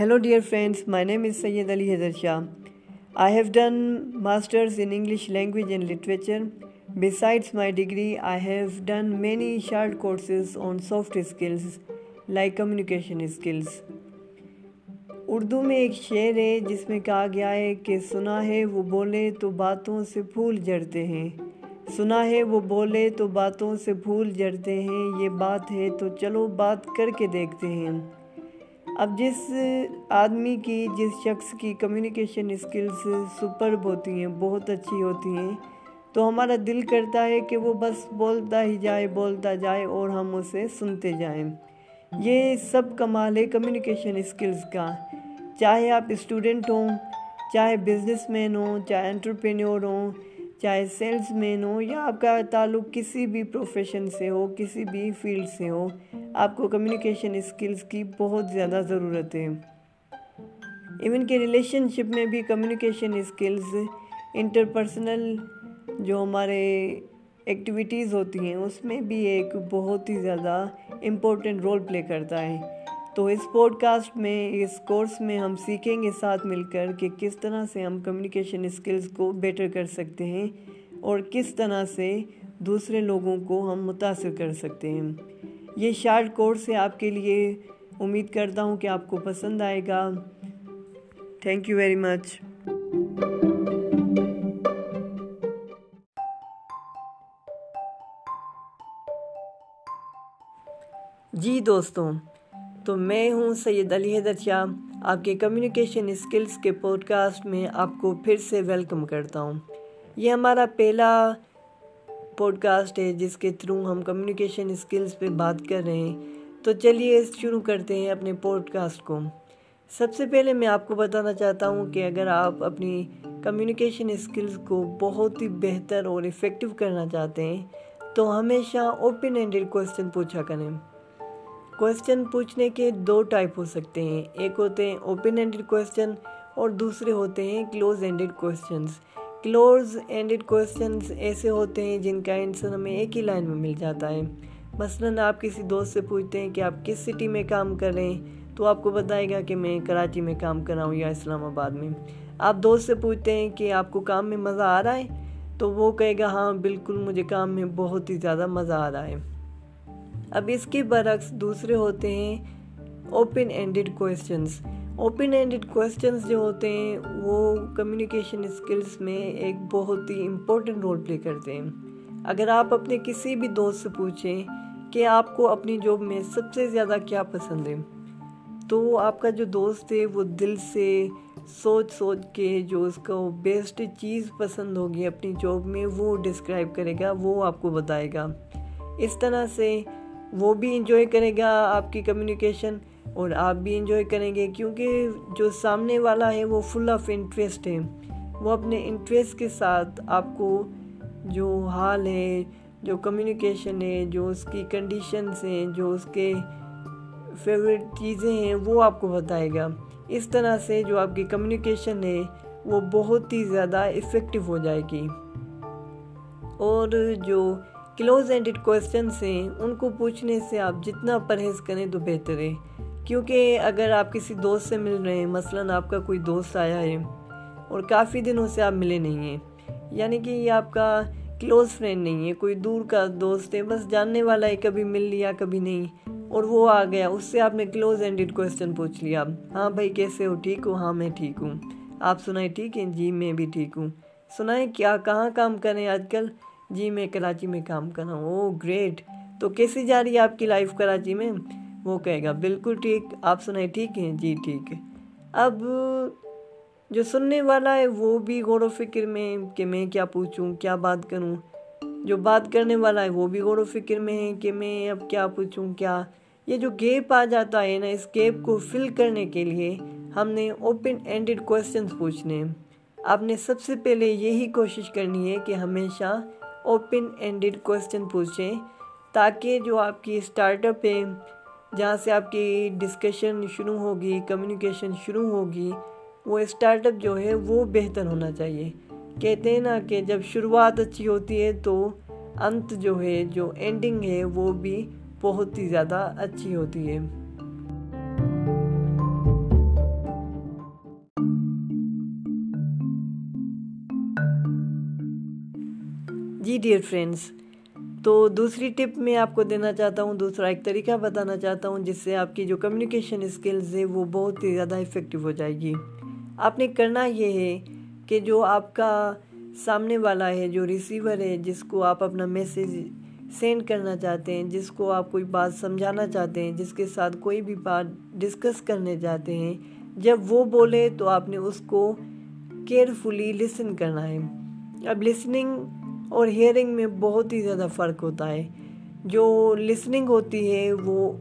Hello dear friends my name is Syed Ali Hazar Shah I have done masters in English language and literature besides my degree I have done many short courses on soft skills like communication skills Urdu میں ایک شعر ہے جس میں کہا گیا ہے کہ سنا ہے وہ بولے تو باتوں سے پھول جڑتے ہیں۔ سنا ہے وہ بولے تو باتوں سے پھول جڑتے ہیں۔ یہ بات ہے تو چلو بات کر کے دیکھتے ہیں۔ اب جس آدمی کی، جس شخص کی کمیونیکیشن اسکلز سپرب ہوتی ہیں، بہت اچھی ہوتی ہیں، تو ہمارا دل کرتا ہے کہ وہ بس بولتا ہی جائے، بولتا جائے اور ہم اسے سنتے جائیں۔ یہ سب کمال ہے کمیونیکیشن اسکلز کا۔ چاہے آپ اسٹوڈنٹ ہوں، چاہے بزنس مین ہوں، چاہے انٹرپرینور ہوں چاہے سیلز مین ہو یا آپ کا تعلق کسی بھی پروفیشن سے ہو، کسی بھی فیلڈ سے ہو، آپ کو کمیونیکیشن اسکلز کی بہت زیادہ ضرورت ہے۔ ایون کہ ریلیشن شپ میں بھی کمیونیکیشن اسکلز انٹرپرسنل جو ہمارے ایکٹیویٹیز ہوتی ہیں، اس میں بھی ایک بہت ہی زیادہ امپورٹنٹ رول پلے کرتا ہے۔ تو اس پوڈ کاسٹ میں، اس کورس میں ہم سیکھیں گے ساتھ مل کر کہ کس طرح سے ہم کمیونیکیشن اسکلز کو بیٹر کر سکتے ہیں اور کس طرح سے دوسرے لوگوں کو ہم متاثر کر سکتے ہیں۔ یہ شارٹ کورس ہے۔ آپ کے لیے امید کرتا ہوں کہ آپ کو پسند آئے گا۔ تھینک یو ویری مچ جی دوستوں تو میں ہوں سید علی حیدر شاہ۔ آپ کے کمیونیکیشن اسکلز کے پوڈ کاسٹ میں آپ کو پھر سے ویلکم کرتا ہوں۔ یہ ہمارا پہلا پوڈ کاسٹ ہے جس کے تھرو ہم کمیونیکیشن اسکلز پہ بات کر رہے ہیں۔ تو چلیے شروع کرتے ہیں اپنے پوڈ کاسٹ کو۔ سب سے پہلے میں آپ کو بتانا چاہتا ہوں کہ اگر آپ اپنی کمیونیکیشن اسکلز کو بہت ہی بہتر اور افیکٹو کرنا چاہتے ہیں، تو ہمیشہ اوپن اینڈیڈ کوشچن پوچھا کریں۔ کوشچن پوچھنے کے دو ٹائپ ہو سکتے ہیں۔ ایک ہوتے ہیں اوپن اینڈڈ کوشچن اور دوسرے ہوتے ہیں close ended questions close ended questions ایسے ہوتے ہیں جن کا آنسر ہمیں ایک ہی لائن میں مل جاتا ہے۔ مثلا آپ کسی دوست سے پوچھتے ہیں کہ آپ کس سٹی میں کام کر رہے ہیں، تو آپ کو بتائے گا کہ میں کراچی میں کام کر رہا ہوں یا اسلام آباد میں۔ آپ دوست سے پوچھتے ہیں کہ آپ کو کام میں مزہ آ رہا ہے، تو وہ کہے گا ہاں بالکل مجھے کام میں بہت ہی زیادہ مزہ آ رہا ہے۔ اب اس کے برعکس دوسرے ہوتے ہیں open ended questions open ended questions جو ہوتے ہیں، وہ کمیونیکیشن اسکلس میں ایک بہت ہی امپورٹنٹ رول پلے کرتے ہیں۔ اگر آپ اپنے کسی بھی دوست سے پوچھیں کہ آپ کو اپنی جاب میں سب سے زیادہ کیا پسند ہے، تو آپ کا جو دوست ہے، وہ دل سے سوچ سوچ کے جو اس کو بیسٹ چیز پسند ہوگی اپنی جاب میں، وہ ڈسکرائب کرے گا، وہ آپ کو بتائے گا۔ اس طرح سے وہ بھی انجوائے کرے گا آپ کی کمیونیکیشن اور آپ بھی انجوائے کریں گے کیونکہ جو سامنے والا ہے وہ فل آف انٹرسٹ ہے۔ وہ اپنے انٹرسٹ کے ساتھ آپ کو جو حال ہے، جو کمیونیکیشن ہے، جو اس کی کنڈیشنز ہیں، جو اس کے فیوریٹ چیزیں ہیں، وہ آپ کو بتائے گا۔ اس طرح سے جو آپ کی کمیونیکیشن ہے، وہ بہت ہی زیادہ افیکٹو ہو جائے گی۔ اور جو کلوز اینڈڈ کوشچنس ہیں، ان کو پوچھنے سے آپ جتنا پرہیز کریں تو بہتر ہے۔ کیونکہ اگر آپ کسی دوست سے مل رہے ہیں، مثلا آپ کا کوئی دوست آیا ہے اور کافی دنوں سے آپ ملے نہیں ہیں یعنی کہ یہ آپ کا کلوز فرینڈ نہیں ہے، کوئی دور کا دوست ہے، بس جاننے والا ہے، کبھی مل لیا، کبھی نہیں، اور وہ آ گیا، اس سے آپ نے کلوز اینڈڈ کوشچن پوچھ لیا۔ ہاں بھائی، کیسے ہو؟ ٹھیک ہو؟ ہاں میں ٹھیک ہوں۔ آپ سنائیں، ٹھیک ہے جی میں بھی ٹھیک ہوں۔ سنائیں، کیا، کہاں کام کریں آج کل؟ جی میں کراچی میں کام کر رہا ہوں۔ Oh great. تو کیسی جا رہی ہے آپ کی لائف کراچی میں؟ وہ کہے گا، بالکل ٹھیک۔ آپ سنائیں، ٹھیک ہے جی ٹھیک ہے۔ اب جو سننے والا ہے، وہ بھی غور و فکر میں کہ میں کیا پوچھوں، کیا بات کروں۔ جو بات کرنے والا ہے، وہ بھی غور و فکر میں ہے کہ میں اب کیا پوچھوں، کیا۔ یہ جو گیپ آ جاتا ہے نا، اس گیپ کو فل کرنے کے لیے ہم نے اوپن اینڈڈ کوشچنس پوچھنے ہیں۔ آپ نے سب سے پہلے یہی کوشش کرنی ہے کہ ہمیشہ اوپن اینڈڈ کوشچن پوچھیں تاکہ جو آپ کی اسٹارٹ اپ ہے، جہاں سے آپ کی ڈسکشن شروع ہوگی کمیونیکیشن شروع ہوگی، وہ اسٹارٹ اپ جو ہے، وہ بہتر ہونا چاہیے۔ کہتے ہیں نا کہ جب شروعات اچھی ہوتی ہے تو انت جو ہے، جو اینڈنگ ہے، وہ بھی بہت ہی زیادہ اچھی ہوتی ہے۔ ڈیئر فرینڈس تو دوسری ٹپ میں آپ کو دینا چاہتا ہوں، دوسرا ایک طریقہ بتانا چاہتا ہوں جس سے آپ کی جو کمیونیکیشن اسکلز ہے وہ بہت ہی زیادہ افیکٹو ہو جائے گی۔ آپ نے کرنا یہ ہے کہ جو آپ کا سامنے والا ہے، جو ریسیور ہے، جس کو آپ اپنا میسیج سینڈ کرنا چاہتے ہیں، جس کو آپ کوئی بات سمجھانا چاہتے ہیں، جس کے ساتھ کوئی بھی بات ڈسکس کرنے چاہتے ہیں، جب وہ بولے تو آپ نے اس کو کیئرفلی لسن کرنا ہے۔ اب لسننگ اور ہیئرنگ میں بہت ہی زیادہ فرق ہوتا ہے۔ جو لسننگ ہوتی ہے، وہ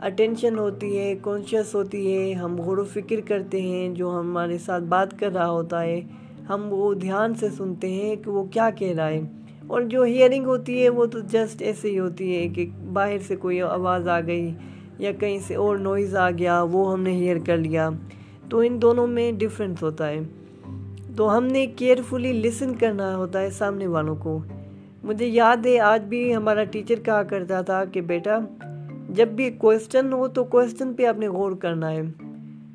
اٹینشن ہوتی ہے کانشیس ہوتی ہے۔ ہم غور و فکر کرتے ہیں، جو ہمارے ساتھ بات کر رہا ہوتا ہے، ہم وہ دھیان سے سنتے ہیں کہ وہ کیا کہہ رہا ہے۔ اور جو ہیئرنگ ہوتی ہے، وہ تو جسٹ ایسے ہی ہوتی ہے کہ باہر سے کوئی آواز آ گئی یا کہیں سے اور نوائز آ گیا، وہ ہم نے ہیئر کر لیا۔ تو ان دونوں میں ڈفرینس ہوتا ہے۔ تو ہم نے کیئرفلی لسن کرنا ہوتا ہے سامنے والوں کو۔ مجھے یاد ہے، آج بھی ہمارا ٹیچر کہا کرتا تھا کہ بیٹا، جب بھی کوشچن ہو تو کوشچن پہ آپ نے غور کرنا ہے۔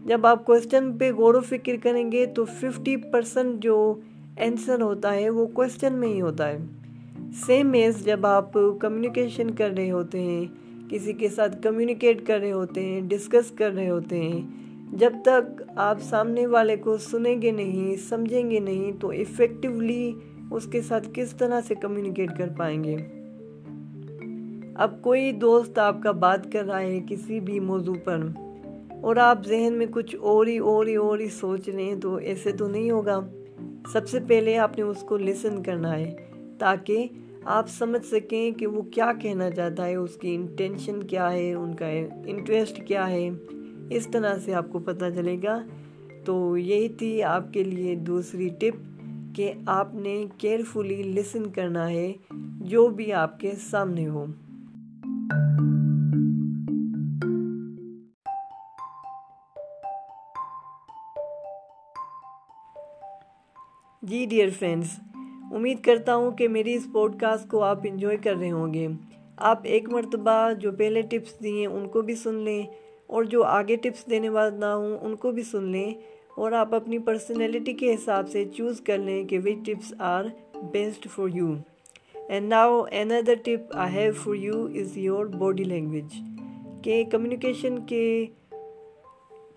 جب آپ کوشچن پہ غور و فکر کریں گے تو ففٹی پرسنٹ جو آنسر ہوتا ہے وہ کوشچن میں ہی ہوتا ہے۔ سیم ایز جب آپ کمیونیکیشن کر رہے ہوتے ہیں، کسی کے ساتھ کمیونیکیٹ کر رہے ہوتے ہیں ڈسکس کر رہے ہوتے ہیں۔ جب تک آپ سامنے والے کو سنیں گے نہیں، سمجھیں گے نہیں، تو افیکٹولی اس کے ساتھ کس طرح سے کمیونیکیٹ کر پائیں گے؟ اب کوئی دوست آپ کا بات کر رہا ہے کسی بھی موضوع پر اور آپ ذہن میں کچھ اور ہی اور ہی اور ہی سوچ رہے ہیں تو ایسے تو نہیں ہوگا۔ سب سے پہلے آپ نے اس کو لسن کرنا ہے تاکہ آپ سمجھ سکیں کہ وہ کیا کہنا چاہتا ہے، اس کی انٹینشن کیا ہے، ان کا انٹرسٹ کیا ہے۔ اس طرح سے آپ کو پتہ چلے گا۔ تو یہی تھی آپ کے لیے دوسری ٹپ کہ آپ نے کیئرفلی لسن کرنا ہے، جو بھی آپ کے سامنے ہو۔ جی ڈیئر فرینڈس امید کرتا ہوں کہ میری اس پوڈ کاسٹ کو آپ انجوائے کر رہے ہوں گے۔ آپ ایک مرتبہ جو پہلے ٹپس دیے، ان کو بھی سن لیں۔ اور جو آگے ٹپس دینے والا ہوں، ان کو بھی سن لیں اور آپ اپنی پرسنالٹی کے حساب سے چوز کر لیں کہ which tips are best for you and now another tip I have for you is your body language کہ کمیونیکیشن کے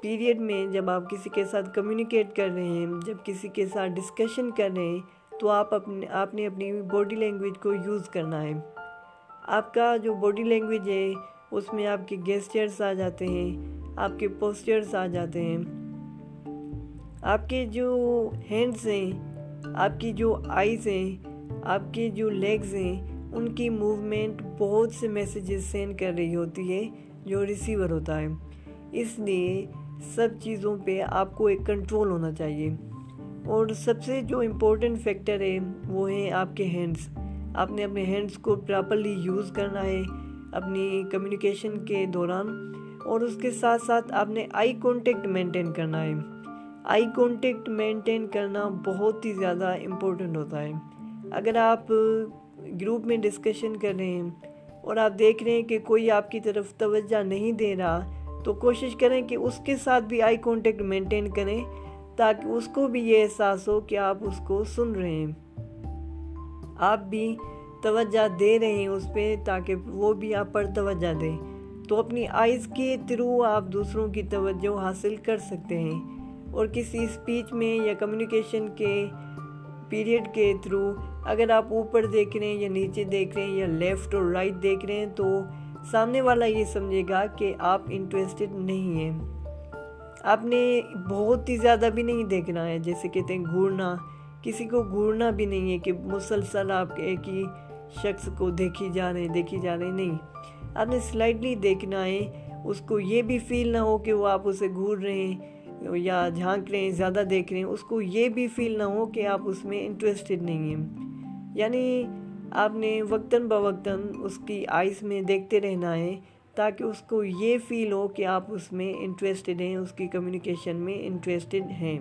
پیریڈ میں جب آپ کسی کے ساتھ کمیونیکیٹ کر رہے ہیں، جب کسی کے ساتھ ڈسکشن کر رہے ہیں، تو آپ اپنے، آپ نے اپنی باڈی لینگویج کو یوز کرنا ہے۔ آپ کا جو باڈی لینگویج ہے اس میں آپ کے گیسچرس آ جاتے ہیں، آپ کے پوسچرس آ جاتے ہیں۔ آپ کے جو ہینڈس ہیں، آپ کی جو آئیز ہیں، آپ کے جو لیگز ہیں، ان کی موومنٹ بہت سے میسیجز سینڈ کر رہی ہوتی ہے جو ریسیور ہوتا ہے۔ اس لیے سب چیزوں پہ آپ کو ایک کنٹرول ہونا چاہیے۔ اور سب سے جو امپورٹنٹ فیکٹر ہے، وہ ہیں آپ کے ہینڈس آپ نے اپنے ہینڈس کو پراپرلی یوز کرنا ہے۔ اپنی کمیونیکیشن کے دوران، اور اس کے ساتھ ساتھ آپ نے آئی کانٹیکٹ مینٹین کرنا ہے۔ آئی کانٹیکٹ مینٹین کرنا بہت ہی زیادہ امپورٹنٹ ہوتا ہے۔ اگر آپ گروپ میں ڈسکشن کر رہے ہیں اور آپ دیکھ رہے ہیں کہ کوئی آپ کی طرف توجہ نہیں دے رہا، تو کوشش کریں کہ اس کے ساتھ بھی آئی کانٹیکٹ مینٹین کریں تاکہ اس کو بھی یہ احساس ہو کہ آپ اس کو سن رہے ہیں۔ آپ بھی توجہ دے رہے ہیں اس پہ تاکہ وہ بھی آپ پر توجہ دیں۔ تو اپنی آئیز کے تھرو آپ دوسروں کی توجہ حاصل کر سکتے ہیں۔ اور کسی اسپیچ میں یا کمیونیکیشن کے پیریڈ کے تھرو اگر آپ اوپر دیکھ رہے ہیں یا نیچے دیکھ رہے ہیں یا لیفٹ اور رائٹ دیکھ رہے ہیں تو سامنے والا یہ سمجھے گا کہ آپ انٹرسٹڈ نہیں ہیں۔ آپ نے بہت ہی زیادہ بھی نہیں دیکھنا ہے، جیسے کہتے ہیں، گھورنا۔ کسی کو گھورنا بھی نہیں ہے کہ مسلسل آپ ایک ہی شخص کو دیکھی جا رہے ہیں دیکھی جا رہے نہیں۔ آپ نے سلائٹلی دیکھنا ہے، اس کو یہ بھی فیل نہ ہو کہ وہ آپ اسے گھور رہے ہیں یا جھانک رہے ہیں، زیادہ دیکھ رہے ہیں۔ اس کو یہ بھی فیل نہ ہو کہ آپ اس میں انٹرسٹڈ نہیں ہیں۔ یعنی آپ نے وقتاً بوقتاً اس کی آئس میں دیکھتے رہنا ہے تاکہ اس کو یہ فیل ہو کہ آپ اس میں انٹرسٹڈ ہیں، اس کی کمیونیکیشن میں انٹرسٹڈ ہیں۔